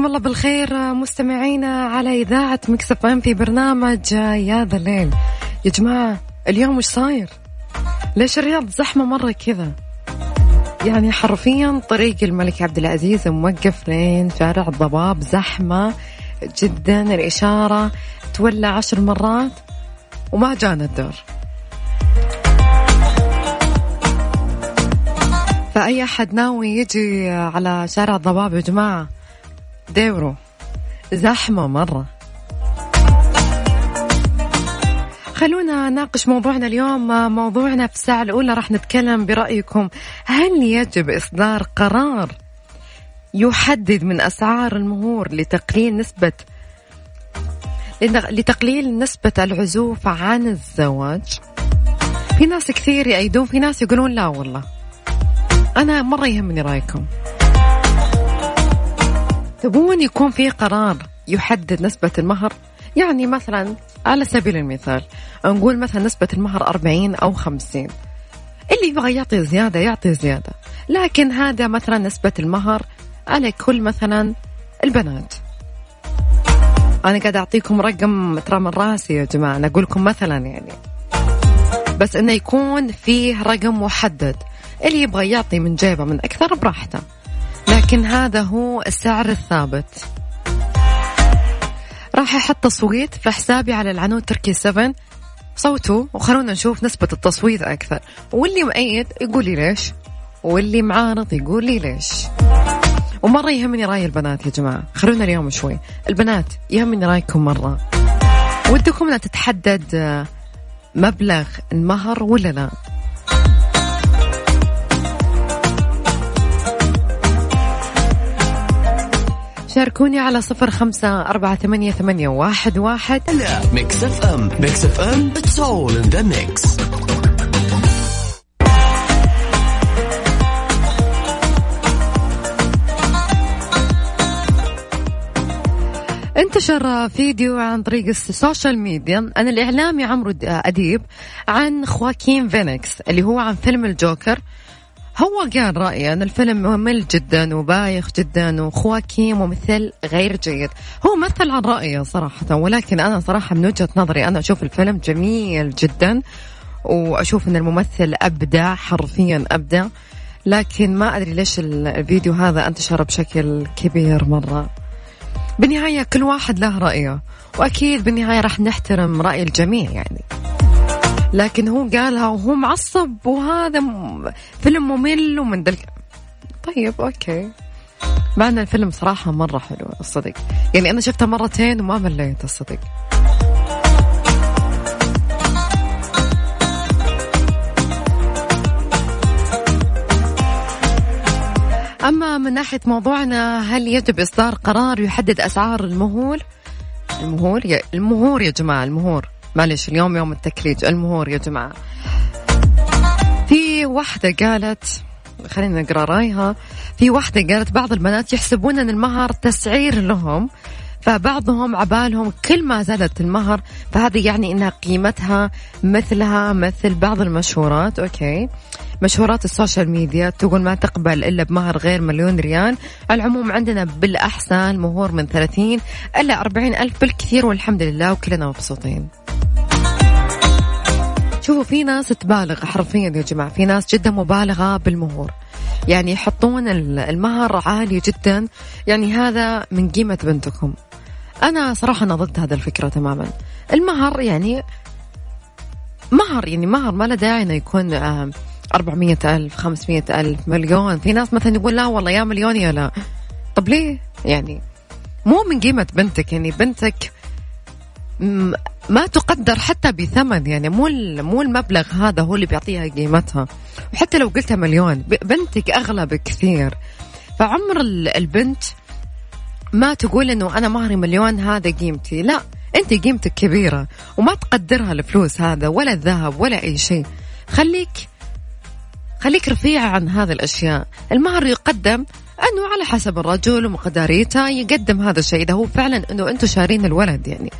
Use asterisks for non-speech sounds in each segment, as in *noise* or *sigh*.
مساكم الله بالخير مستمعينا على إذاعة Mix FM في برنامج يا ذا الليل يا جماعة اليوم وش صاير؟ ليش الرياض زحمة مرة كذا؟ يعني حرفيا طريق الملك عبد العزيز موقف لين شارع الضباب زحمة جدا الإشارة تولى عشر مرات وما جانا الدور. فأي أحد ناوي يجي على شارع الضباب يا جماعة؟ ديورو. زحمة مرة. خلونا ناقش موضوعنا اليوم. موضوعنا في الساعة الأولى راح نتكلم برأيكم. هل يجب إصدار قرار يحدد من أسعار المهور لتقليل نسبة لتقليل نسبة العزوف عن الزواج؟ في ناس كثير يأيدون في ناس يقولون لا والله. أنا مرة يهمني رأيكم. تبون يكون في قرار يحدد نسبة المهر؟ يعني مثلا على سبيل المثال نقول مثلا نسبة المهر 40 أو 50 اللي يبغى يعطي زيادة يعطي زيادة. لكن هذا مثلا نسبة المهر على كل مثلا البنات. أنا قاعد أعطيكم رقم ترى من راسي يا جماعة أنا أقول لكم مثلا يعني. بس إنه يكون فيه رقم محدد. اللي يبغى يعطي من جيبه من أكثر براحته. لكن هذا هو السعر الثابت. راح أحط تصويت في حسابي على العنود تركي 7 صوتوا وخلونا نشوف نسبة التصويت أكثر. واللي مؤيد يقول لي ليش؟ واللي معارض يقول لي ليش؟ ومرة يهمني رأي البنات يا جماعة. خلونا اليوم شوي. البنات يهمني رأيكم مرة. ودكم أن تتحدد مبلغ المهر ولا لا. شاركوني على صفر خمسة أربعة ثمانية, ثمانية واحد, واحد. Mix FM Mix FM it's all in the mix. انتشر فيديو عن طريق ال social media عن الإعلامي عمرو أديب عن خواكين فينيكس اللي هو عن فيلم الجوكر. هو قال رأيه أن الفيلم ممل جدا وبايخ جدا وخواكين ممثل غير جيد. هو مثل عن رأيه صراحة ولكن أنا صراحة من وجهة نظري أنا أشوف الفيلم جميل جدا وأشوف أن الممثل أبدع حرفيا أبدع لكن ما أدري ليش الفيديو هذا انتشر بشكل كبير مرة. بالنهاية كل واحد له رأيه وأكيد بالنهاية راح نحترم رأي الجميع يعني. لكن هو قالها وهو معصب وهذا فيلم ممل ومن دل... طيب أوكي. مع الفيلم صراحة مرة حلو الصدق. يعني أنا شفته مرتين وما مليت الصدق. أما من ناحية موضوعنا هل يجب إصدار قرار يحدد أسعار المهور؟ المهور يا المهور يا جماعة المهور. معلش اليوم يوم التكريج المهور يا جماعة. في واحدة قالت خلينا نقرأ رأيها. في واحدة قالت بعض البنات يحسبون أن المهر تسعير لهم. فبعضهم عبالهم كل ما زادت المهر فهذا يعني إنها قيمتها مثلها مثل بعض المشهورات أوكي؟ مشهورات ال social media تقول ما تقبل إلا بمهر غير مليون ريال. العموم عندنا بالأحساء مهور من 30 إلى 40 ألف بالكثير والحمد لله وكلنا مبسوطين. شوفوا في ناس تبالغ حرفيا يا جماعة في ناس جدا مبالغة بالمهور. يعني يحطون المهر عالي جدا. يعني هذا من قيمة بنتكم. أنا صراحة أنا ضد هذا الفكرة تماما. المهر يعني مهر يعني مهر ما له داعي إنه يكون آه، أربعمية ألف خمسمية ألف مليون. في ناس مثلا يقول لا والله يا مليون يا لا. طب ليه؟ يعني مو من قيمة بنتك يعني بنتك ما تقدر حتى بثمن يعني مو مو المبلغ هذا هو اللي بيعطيها قيمتها. وحتى لو قلتها مليون بنتك أغلى بكثير. فعمر البنت ما تقول إنه أنا مهري مليون هذا قيمتي. لا أنت قيمتك كبيرة وما تقدرها الفلوس هذا ولا الذهب ولا أي شيء. خليك خليك رفيع عن هذه الأشياء. المهر يقدم أنه على حسب الرجل ومقداريته يقدم هذا الشيء. إذا هو فعلا أنه أنتم شارين الولد يعني.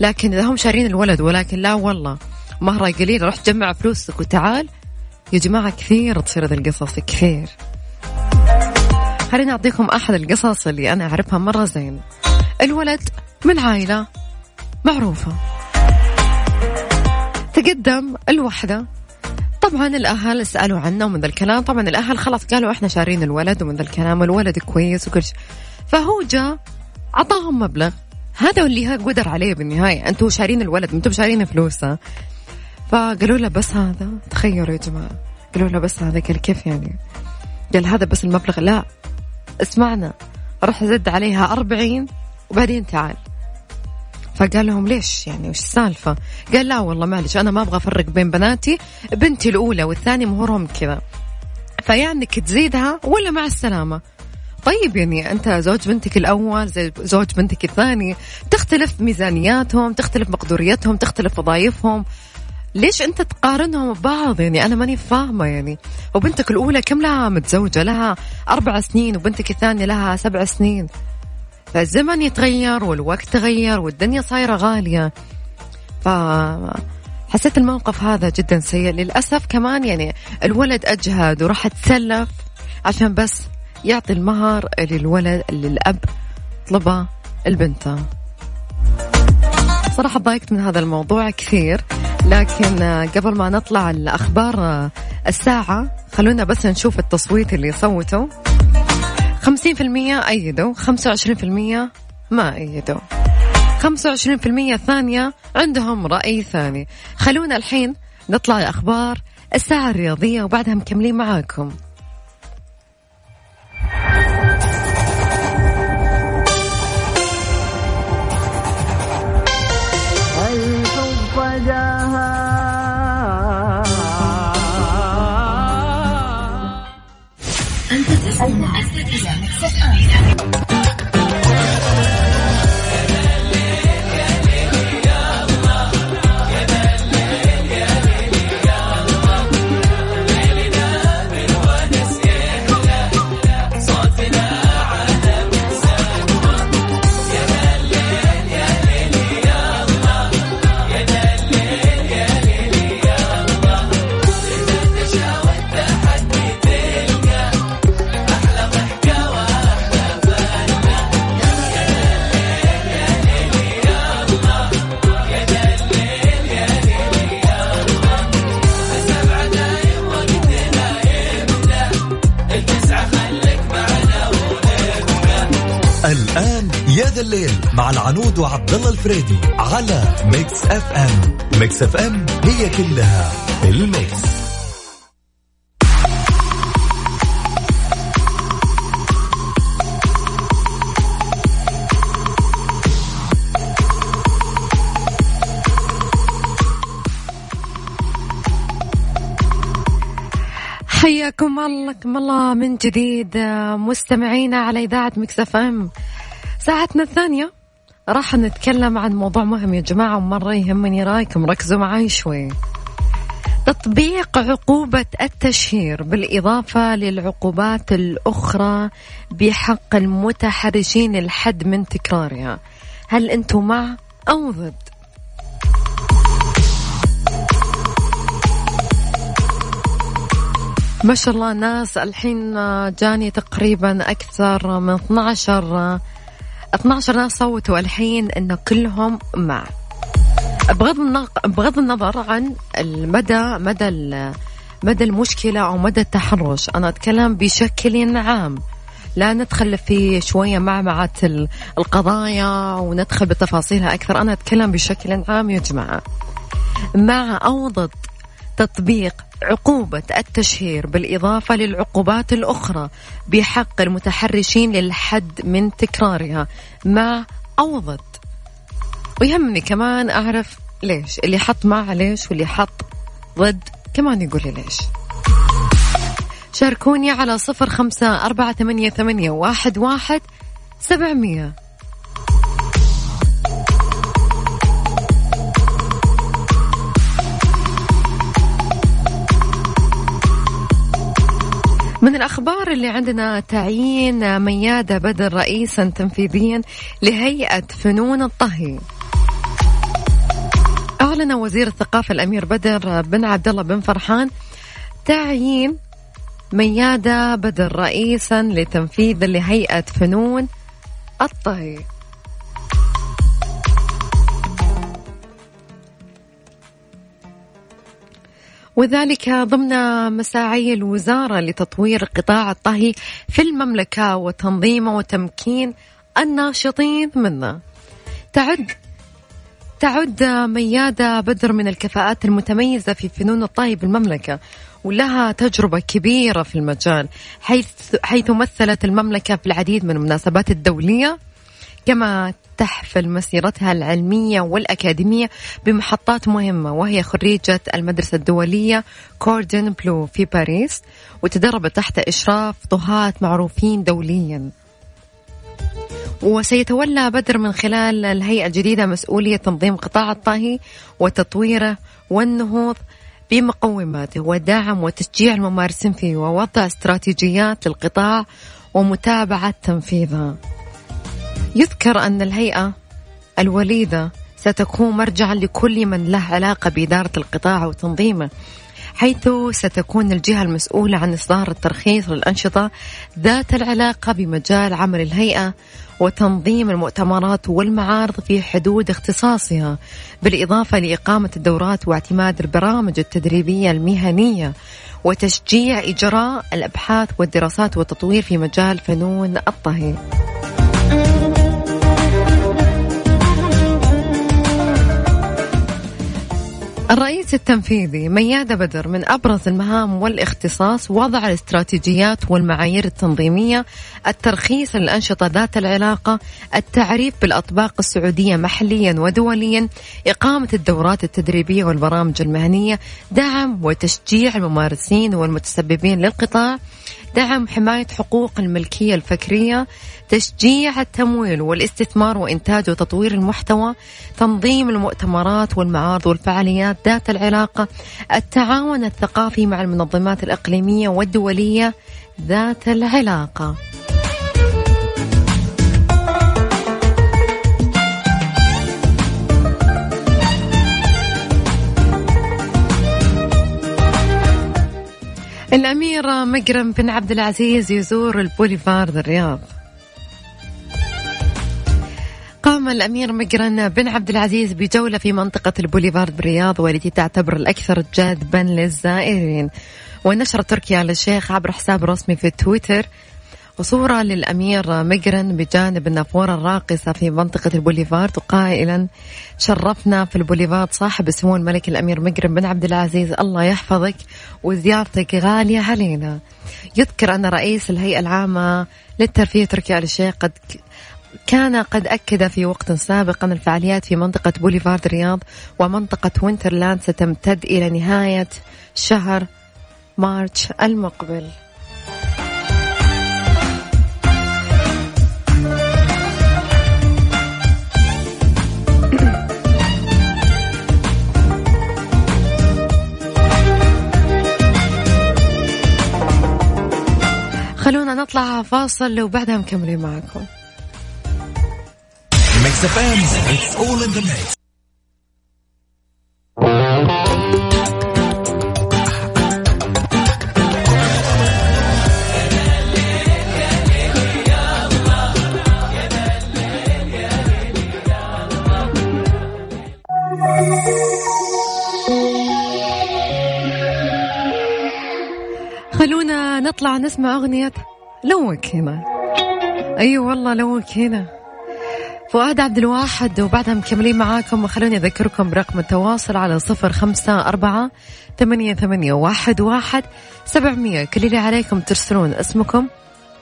لكن إذا هم شارين الولد ولكن لا والله. مهرة قليل روح جمع فلوسك وتعال. يا جماعة كثير تصير هذه القصص كثير. خليني أعطيكم أحد القصص اللي أنا أعرفها مرة زين. الولد من عائلة معروفة. تقدم الوحدة. طبعا الأهل سألوا عنه ومن ذا الكلام. طبعا الأهل خلاص قالوا إحنا شارين الولد ومن ذا الكلام الولد كويس وكل شيء. فهو جاء أعطاهم مبلغ. هذا اللي قدر عليه بالنهاية. أنتم شارين الولد أنتم شارين فلوسه. فقالوا له بس هذا تخيلوا يا جماعة. قالوا له بس هذا قال كيف يعني؟ قال هذا بس المبلغ. لا اسمعنا راح زد عليها أربعين وبعدين تعال. فقال لهم ليش يعني وش السالفة؟ قال لا والله معلش أنا ما أبغى أفرق بين بناتي بنتي الأولى والثانية مهورهم كذا. فيعنك تزيدها ولا مع السلامة؟ طيب يعني أنت زوج بنتك الأول زي زوج بنتك الثاني تختلف ميزانياتهم تختلف مقدوريتهم تختلف وظائفهم ليش انت تقارنهم ببعض؟ يعني أنا ماني فاهمة يعني. وبنتك الأولى كم لها متزوجة؟ لها أربع سنين وبنتك الثانية لها سبع سنين. فالزمن يتغير والوقت تغير والدنيا صايرة غالية. ف حسيت الموقف هذا جدا سيء. للأسف كمان يعني الولد أجهد وراح تسلف عشان بس يعطي المهر للولد اللي الأب طلبة البنت. صراحة ضايقت من هذا الموضوع كثير لكن قبل ما نطلع الأخبار الساعة خلونا بس نشوف التصويت اللي صوتوا. خمسين في المية أيدوا خمسة وعشرين في المية ما أيدوا. خمسة وعشرين في المية ثانية عندهم رأي ثاني. خلونا الحين نطلع الأخبار الساعة الرياضية وبعدها مكملين معاكم. Tidak. الله الفريدي على Mix FM. Mix FM it's all in the mix. حياكم الله الله من جديد مستمعينا على إذاعة مكسف أم. ساعتنا الثانية. راح نتكلم عن موضوع مهم يا جماعة ومرة يهمني رأيكم. ركزوا معي شوي. تطبيق عقوبة التشهير بالإضافة للعقوبات الأخرى بحق المتحرشين الحد من تكرارها. هل أنتم مع أو ضد؟ ما شاء الله ناس الحين جاني تقريبا أكثر من 12 12 ناس صوتوا الحين انه كلهم مع بغض بغض النظر عن المدى مدى مدى المشكلة أو مدى التحرش أنا أتكلم بشكل عام. لا ندخل في شوية معمعة القضايا وندخل بتفاصيلها أكثر أنا أتكلم بشكل عام يا جماعة. مع أو ضد تطبيق عقوبة التشهير بالإضافة للعقوبات الأخرى بحق المتحرشين للحد من تكرارها مع أو ضد ويهمني كمان أعرف ليش اللي حط مع ليش واللي حط ضد كمان يقول لي ليش. شاركوني على صفر خمسة أربعة ثمانية, ثمانية واحد, واحد سبعمية. من الأخبار اللي عندنا تعيين ميادة بدر رئيسا تنفيذيا لهيئة فنون الطهي. أعلن وزير الثقافة الأمير بدر بن عبد الله بن فرحان تعيين ميادة بدر رئيسا لتنفيذ لهيئة فنون الطهي. وذلك ضمن مساعي الوزارة لتطوير قطاع الطهي في المملكة وتنظيمه وتمكين الناشطين منه. تعد تعد ميادة بدر من الكفاءات المتميزة في فنون الطهي بالمملكة ولها تجربة كبيرة في المجال حيث حيث مثلت المملكة في العديد من المناسبات الدولية كما تحفل مسيرتها العلمية والأكاديمية بمحطات مهمة وهي خريجة المدرسة الدولية كوردن بلو في باريس وتدربت تحت إشراف طهاة معروفين دوليا. وسيتولى بدر من خلال الهيئة الجديدة مسؤولية تنظيم قطاع الطهي وتطويره والنهوض بمقوماته ودعم وتشجيع الممارسين فيه ووضع استراتيجيات للقطاع ومتابعة تنفيذها يذكر أن الهيئة الوليدة ستكون مرجعا لكل من له علاقة بإدارة القطاع وتنظيمه حيث ستكون الجهة المسؤولة عن إصدار الترخيص للأنشطة ذات العلاقة بمجال عمل الهيئة وتنظيم المؤتمرات والمعارض في حدود اختصاصها بالإضافة لإقامة الدورات واعتماد البرامج التدريبية المهنية وتشجيع إجراء الأبحاث والدراسات والتطوير في مجال فنون الطهي. الرئيس التنفيذي ميادة بدر من أبرز المهام والاختصاص وضع الاستراتيجيات والمعايير التنظيمية الترخيص للأنشطة ذات العلاقة التعريف بالأطباق السعودية محليا ودوليا إقامة الدورات التدريبية والبرامج المهنية دعم وتشجيع الممارسين والمتسببين للقطاع دعم حماية حقوق الملكية الفكرية تشجيع التمويل والاستثمار وإنتاج وتطوير المحتوى تنظيم المؤتمرات والمعارض والفعاليات ذات العلاقة التعاون الثقافي مع المنظمات الإقليمية والدولية ذات العلاقة. الأمير مقرم بن عبد العزيز يزور البوليفارد الرياض. قام الأمير مقرن بن عبد العزيز بجولة في منطقة البوليفارد بالرياض والتي تعتبر الأكثر جاذبا للزائرين. ونشر تركي آل الشيخ عبر حساب رسمي في تويتر وصورة للأمير مقرن بجانب النافورة الراقصة في منطقة البوليفارد. وقائلا شرفنا في البوليفارد صاحب السمو الملكي الأمير مقرن بن عبد العزيز. الله يحفظك وزيارتك غالية علينا. يذكر أن رئيس الهيئة العامة للترفيه تركي آل الشيخ قد كان قد أكد في وقت سابق أن الفعاليات في منطقة بوليفارد رياض ومنطقة وينترلاند ستمتد إلى نهاية شهر March المقبل. خلونا نطلع فاصل وبعدها مكملين معكم. Mix FM it's all in the نطلع نسمع أغنية لوك هنا. أي أيوة والله لوك هنا. فؤاد عبد الواحد وبعدها مكملين معاكم وخلوني أذكركم برقم التواصل على صفر خمسة أربعة ثمانية, ثمانية واحد, واحد سبعمية. كل اللي عليكم ترسلون اسمكم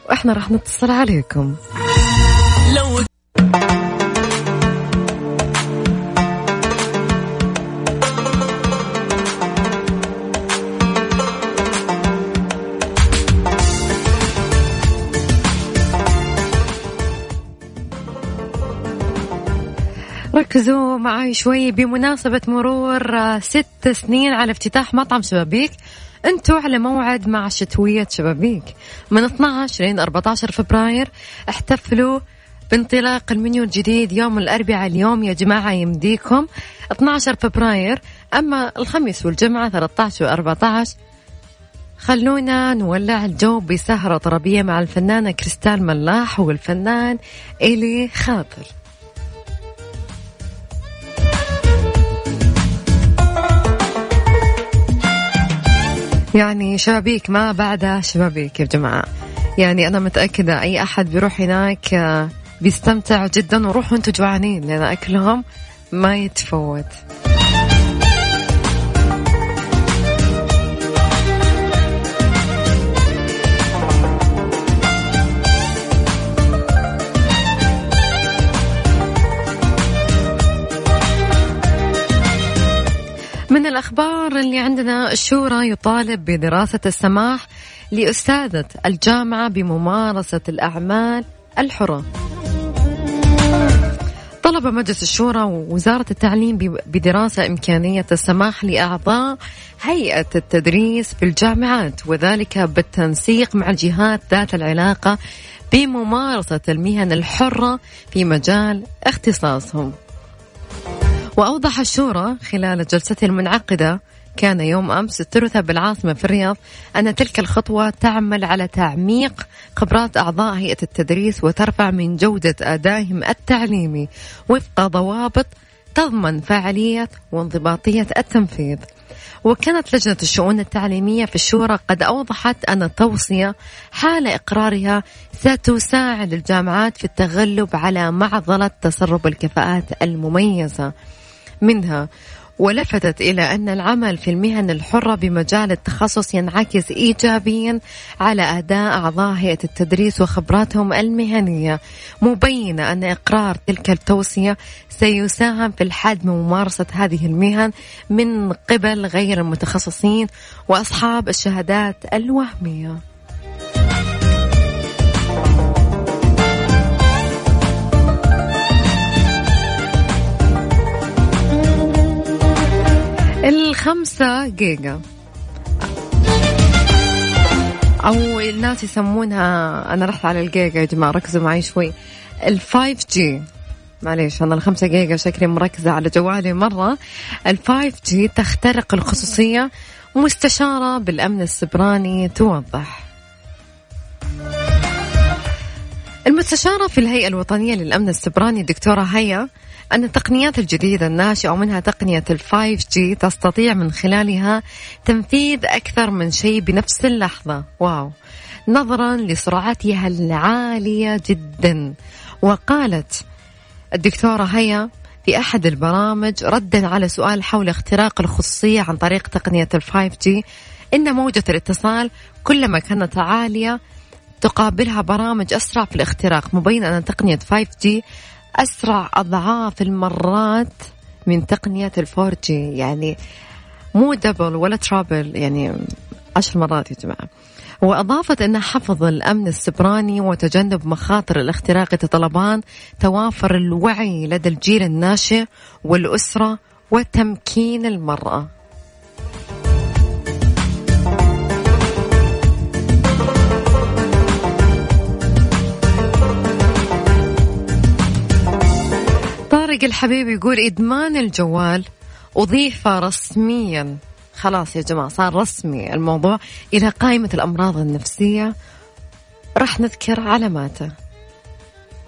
وإحنا راح نتصل عليكم. ركزوا معي شوي. بمناسبة مرور آه، ست سنين على افتتاح مطعم شبابيك أنتوا على موعد مع شتوية شبابيك. من 12 لين 14 فبراير احتفلوا بانطلاق المنيو الجديد يوم الأربعاء اليوم. يا جماعة يمديكم. 12 فبراير أما الخميس والجمعة 13 و 14 خلونا نولع الجو بسهرة طربية مع الفنانة كريستال ملاح والفنان إلي خاطر. يعني شبابيك ما بعدها شبابيك يا جماعة. يعني أنا متأكدة أي أحد بيروح هناك آه، بيستمتع جدا وروحوا أنتوا جوعانين لأن أكلهم ما يتفوت. الأخبار اللي عندنا الشورى يطالب بدراسة السماح لأستاذة الجامعة بممارسة الأعمال الحرة طلب مجلس الشورى ووزارة التعليم بدراسة إمكانية السماح لأعضاء هيئة التدريس في الجامعات وذلك بالتنسيق مع الجهات ذات العلاقة بممارسة المهن الحرة في مجال اختصاصهم. وأوضح الشورى خلال جلسته المنعقدة. كان يوم أمس الثلاثاء بالعاصمة في الرياض أن تلك الخطوة تعمل على تعميق خبرات أعضاء هيئة التدريس وترفع من جودة أدائهم التعليمي وفق ضوابط تضمن فاعلية وانضباطية التنفيذ. وكانت لجنة الشؤون التعليمية في الشورى قد أوضحت أن التوصية حال إقرارها ستساعد الجامعات في التغلب على معضلة تسرب الكفاءات المميزة. منها ولفتت إلى أن العمل في المهن الحرة بمجال التخصص ينعكس إيجابيا على أداء أعضاء هيئة التدريس وخبراتهم المهنية مبينة أن إقرار تلك التوصية سيساهم في الحد من ممارسة هذه المهن من قبل غير المتخصصين وأصحاب الشهادات الوهمية. الخمسة جيجا. أو الناس يسمونها أنا رحت على الجيجا يا جماعة ركزوا معي شوي. ال five G معليش أنا الخمسة جيجا شكلي مركزة على جوالي مرة. ال five G تخترق الخصوصية مستشارة بالأمن السيبراني توضح. المستشارة في الهيئة الوطنية للأمن السيبراني الدكتورة هيا أن التقنيات الجديدة الناشئة ومنها تقنية ال five G تستطيع من خلالها تنفيذ أكثر من شيء بنفس اللحظة. wow. نظرا لسرعتها العالية جدا. وقالت الدكتورة هيا في أحد البرامج ردا على سؤال حول اختراق الخصوصية عن طريق تقنية ال five G إن موجة الاتصال كلما كانت عالية تقابلها برامج أسرع في الاختراق مبين أن تقنية 5G أسرع أضعاف المرات من تقنية ال four G يعني مو double ولا triple يعني عشر مرات يا جماعة. وأضافت أن حفظ الأمن السيبراني وتجنب مخاطر الاختراق يتطلبان توافر الوعي لدى الجيل الناشئ والأسرة وتمكين المرأة. طارق الحبيب يقول إدمان الجوال أضيف رسميا. خلاص يا جماعة صار رسمي الموضوع. إلى قائمة الأمراض النفسية راح نذكر علاماته.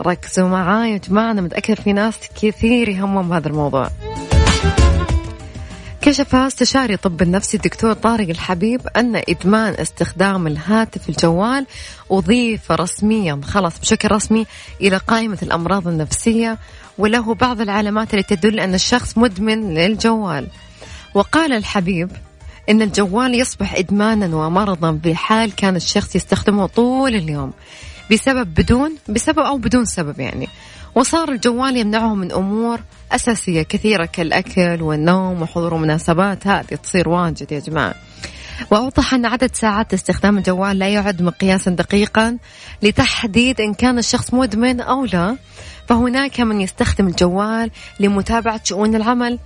ركزوا معاي يا جماعة أنا متأكد في ناس كثير يهمهم هذا الموضوع. كشف استشاري طب النفسي الدكتور طارق الحبيب أن إدمان استخدام الهاتف الجوال أضيف رسميا خلاص بشكل رسمي إلى قائمة الأمراض النفسية وله بعض العلامات التي تدل أن الشخص مدمن للجوال. وقال الحبيب أن الجوال يصبح إدمانا ومرضا في حال كان الشخص يستخدمه طول اليوم بسبب بدون بسبب أو بدون سبب يعني. وصار الجوال يمنعه من أمور أساسية كثيرة كالأكل والنوم وحضور مناسبات. هذه تصير واجد يا جماعة. وأوضح أن عدد ساعات استخدام الجوال لا يعد مقياسا دقيقا لتحديد إن كان الشخص مدمن أو لا. فهناك من يستخدم الجوال لمتابعة شؤون العمل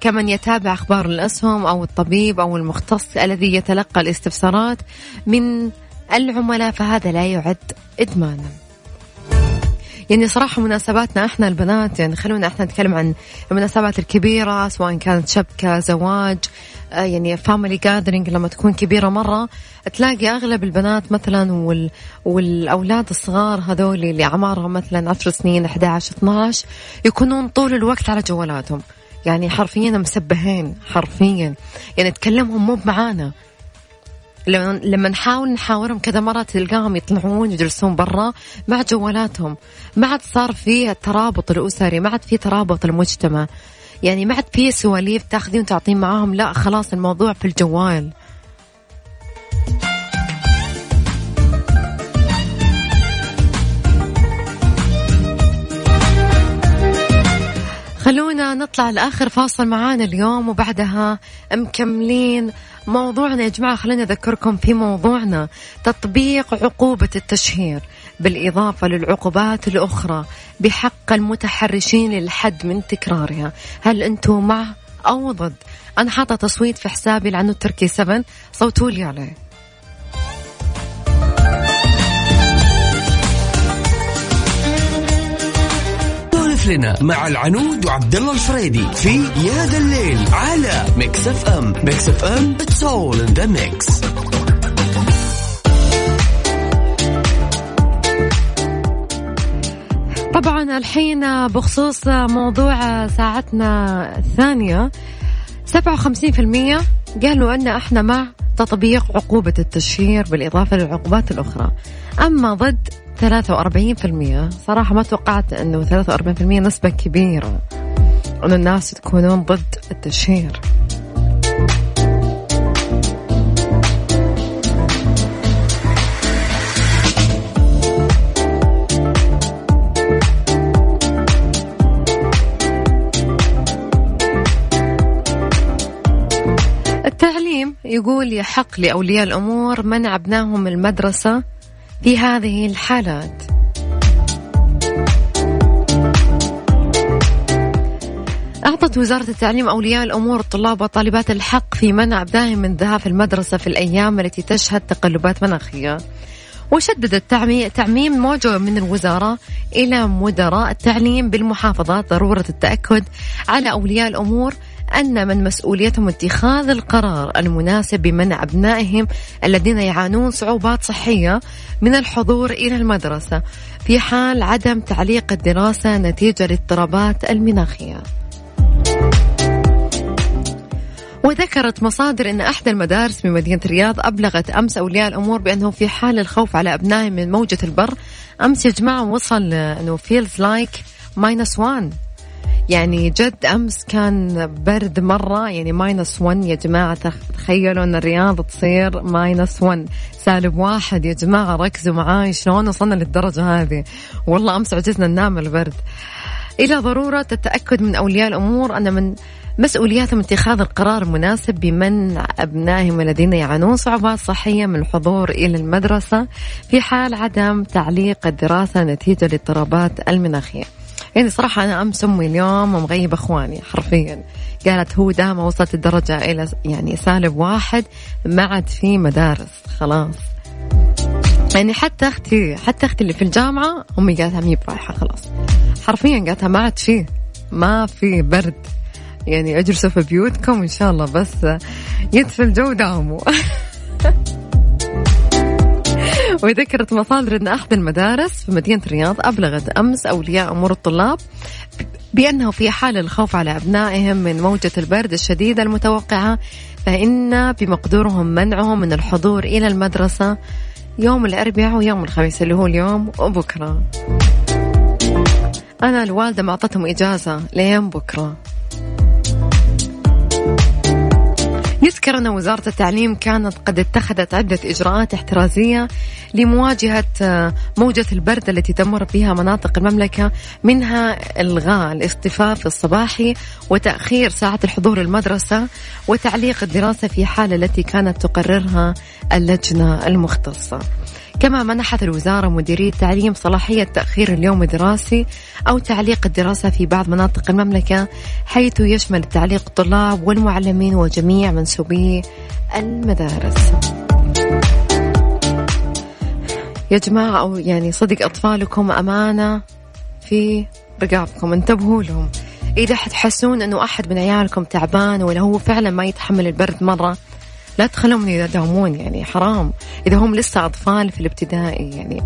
كمن يتابع أخبار الأسهم أو الطبيب أو المختص الذي يتلقى الاستفسارات. من العملاء فهذا لا يعد إدمانا. يعني صراحة مناسباتنا إحنا البنات يعني خلونا إحنا نتكلم عن المناسبات الكبيرة سواء كانت شبكة زواج آه، يعني family gathering لما تكون كبيرة مرة تلاقي أغلب البنات مثلا وال والأولاد الصغار هذول اللي أعمارهم مثلا 10 سنين 11 12 يكونون طول الوقت على جوالاتهم. يعني حرفيا مسبهين حرفيا. يعني تكلمهم مو معانا لما نحاول نحاورهم كذا مرة تلقاهم يطلعون يجلسون برا مع جوالاتهم. ما عاد صار في الترابط الأسري ما عاد في ترابط المجتمع. يعني ما عاد في سواليف تاخذين وتعطين معاهم لا خلاص الموضوع في الجوال. خلونا نطلع لآخر فاصل معانا اليوم وبعدها مكملين موضوعنا يا جماعة خلينا أذكركم في موضوعنا تطبيق عقوبة التشهير بالإضافة للعقوبات الأخرى بحق المتحرشين للحد من تكرارها. هل أنتم مع أو ضد؟ أنا حاطة تصويت في حسابي لعنه التركي 7 صوتوا لي عليه. لنا مع العنود وعبد الله الفريدي في يا ذا الليل على Mix FM Mix FM it's all in the mix طبعا الحين بخصوص موضوع ساعتنا الثانية 57% قالوا أن إحنا مع تطبيق عقوبة التشهير بالإضافة للعقوبات الأخرى. أما ضد 43% صراحة ما توقعت أنه 43% نسبة كبيرة أن الناس تكونون ضد التشهير. يقول يحق لأولياء الأمور منع أبنائهم المدرسة في هذه الحالات. أعطت وزارة التعليم أولياء الأمور الطلاب والطالبات الحق في منع أبنائهم من الذهاب المدرسة في الأيام التي تشهد تقلبات مناخية. وشدد التعميم موجة من الوزارة إلى مدراء التعليم بالمحافظات ضرورة التأكد على أولياء الأمور أن من مسؤوليتهم اتخاذ القرار المناسب بمنع أبنائهم الذين يعانون صعوبات صحية من الحضور إلى المدرسة في حال عدم تعليق الدراسة نتيجة للاضطرابات المناخية. وذكرت مصادر أن أحد المدارس بمدينة الرياض أبلغت أمس أولياء الأمور بأنه في حال الخوف على أبنائهم من موجة البرد أمس يا جماعة وصل أنه feels like minus 1 يعني جد أمس كان برد مرة يعني minus 1 يا جماعة. تخيلوا أن الرياض تصير minus 1 سالب واحد يا جماعة ركزوا معاي شلون وصلنا للدرجة هذه؟ والله أمس عجزنا ننام البرد. إلى ضرورة التاكد من أولياء الأمور أن من مسؤولياتهم اتخاذ القرار المناسب بمنع أبنائهم الذين يعانون صعوبات صحية من الحضور إلى المدرسة في حال عدم تعليق الدراسة نتيجة للاضطرابات المناخية. يعني صراحة أنا أمس أمي اليوم مغيب إخواني حرفيا. قالت هو دام وصلت الدرجة إلى يعني سالب واحد ما عاد في مدارس خلاص. يعني حتى أختي حتى أختي اللي في الجامعة أمي قالتها مي برايحة خلاص. حرفيا قالتها ما عاد في ما في برد. يعني أجلسوا في بيوتكم إن شاء الله بس يدفي الجو داموا *laughs* وذكرت مصادر أن أحد المدارس في مدينة الرياض أبلغت أمس أولياء أمور الطلاب بأنه في حال الخوف على أبنائهم من موجة البرد الشديدة المتوقعة فإن بمقدورهم منعهم من الحضور إلى المدرسة يوم الأربعاء ويوم الخميس اللي هو اليوم وبكرة. أنا الوالدة ما أعطتهم إجازة لين بكرة. يذكر أن وزارة التعليم كانت قد اتخذت عدة إجراءات احترازية لمواجهة آه، موجة البرد التي تمر بها مناطق المملكة منها إلغاء الاصطفاف الصباحي وتأخير ساعة الحضور المدرسة وتعليق الدراسة في حالة التي كانت تقررها اللجنة المختصة. كما منحت الوزارة مديرية التعليم صلاحية تأخير اليوم الدراسي أو تعليق الدراسة في بعض مناطق المملكة حيث يشمل التعليق الطلاب والمعلمين وجميع منسوبي المدارس. يا جماعة أو يعني صدق أطفالكم أمانة في رقابكم. انتبهوا لهم. إذا حتحسون أنه أحد من عيالكم تعبان ولا هو فعلا ما يتحمل البرد مرة لا تخلوهم يداومون يعني حرام. إذا هم لسه أطفال في الابتدائي يعني.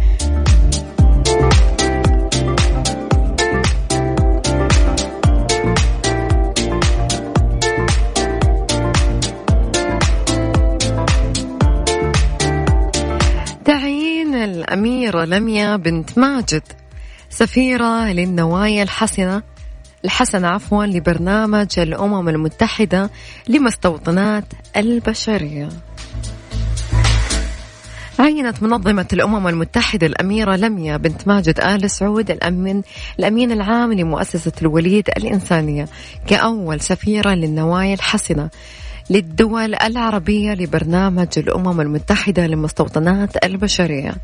تعيين الأميرة لميا بنت ماجد سفيرة للنوايا الحسنة. الحسنة عفوا لبرنامج الأمم المتحدة لمستوطنات البشرية. عينت منظمة الأمم المتحدة الأميرة لميا بنت ماجد آل سعود الأمين الأمين العام لمؤسسة الوليد الإنسانية كأول سفيرة للنوايا الحسنة. للدول العربية لبرنامج الأمم المتحدة للمستوطنات البشرية.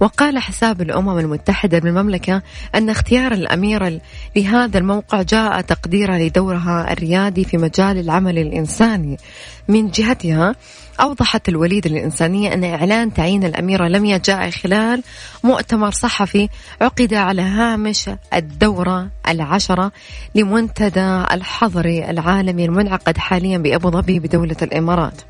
وقال حساب الأمم المتحدة بالمملكة أن اختيار الأميرة لهذا الموقع جاء تقديرا لدورها الريادي في مجال العمل الإنساني. من جهتها أوضحت الوليد الإنسانية أن إعلان تعيين الأميرة لميا جاء خلال مؤتمر صحفي عقد على هامش الدورة العشرة لمنتدى الحضري العالمي المنعقد حاليا بأبو ظبي بدولة الإمارات.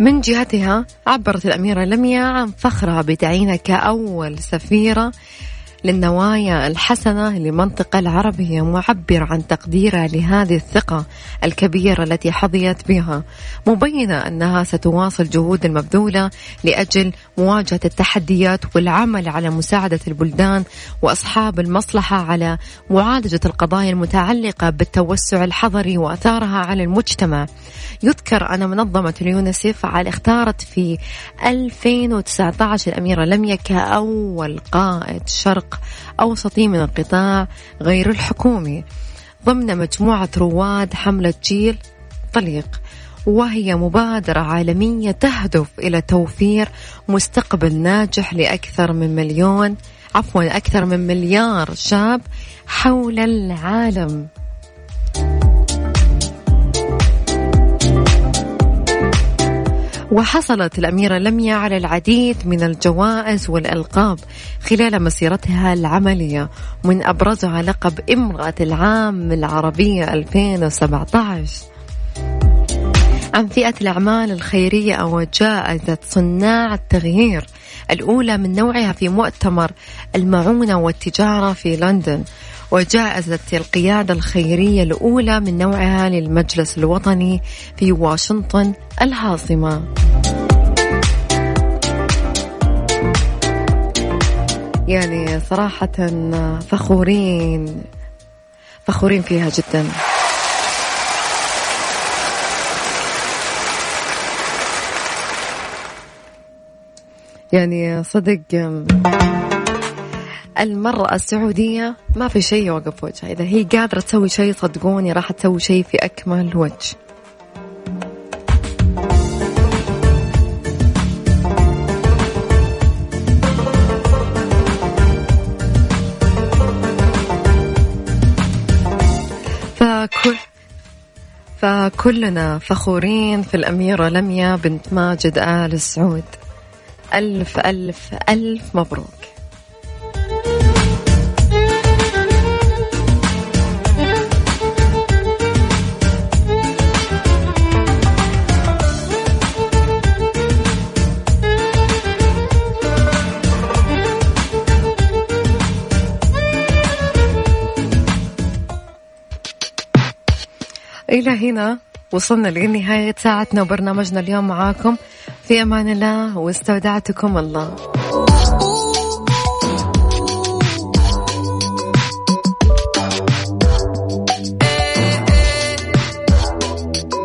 من جهتها عبرت الأميرة لميا عن فخرها بتعيينها كأول سفيرة للنوايا الحسنة للمنطقة العربية معبر عن تقديرها لهذه الثقة الكبيرة التي حظيت بها. مبينة أنها ستواصل جهود المبذولة لأجل مواجهة التحديات والعمل على مساعدة البلدان وأصحاب المصلحة على معالجة القضايا المتعلقة بالتوسع الحضري وأثارها على المجتمع. يذكر أن منظمة اليونسيف على اختارت في 2019 الأميرة لميا كأول قائد شرق أوسطي من القطاع غير الحكومي ضمن مجموعة رواد حملة جيل طليق وهي مبادرة عالمية تهدف إلى توفير مستقبل ناجح لأكثر من مليون عفوا أكثر من مليار شاب حول العالم. وحصلت الأميرة لميا على العديد من الجوائز والألقاب خلال مسيرتها العملية من أبرزها لقب امرأة العام العربية 2017 عن فئة الأعمال الخيرية أو جائزة صناع التغيير الأولى من نوعها في مؤتمر المعونة والتجارة في لندن. وجائزة القيادة الخيرية الأولى من نوعها للمجلس الوطني في واشنطن العاصمة. يعني صراحة فخورين فخورين فيها جدا. يعني صدق المرأة السعودية ما في شيء يوقف وجهها. إذا هي قادرة تسوي شيء صدقوني راح تسوي شيء في أكمل وجه. فكل فكلنا فخورين في الأميرة لميا بنت ماجد آل سعود ألف ألف ألف مبروك. إلى هنا وصلنا لنهاية ساعتنا وبرنامجنا اليوم معاكم. في أمان الله واستودعتكم الله.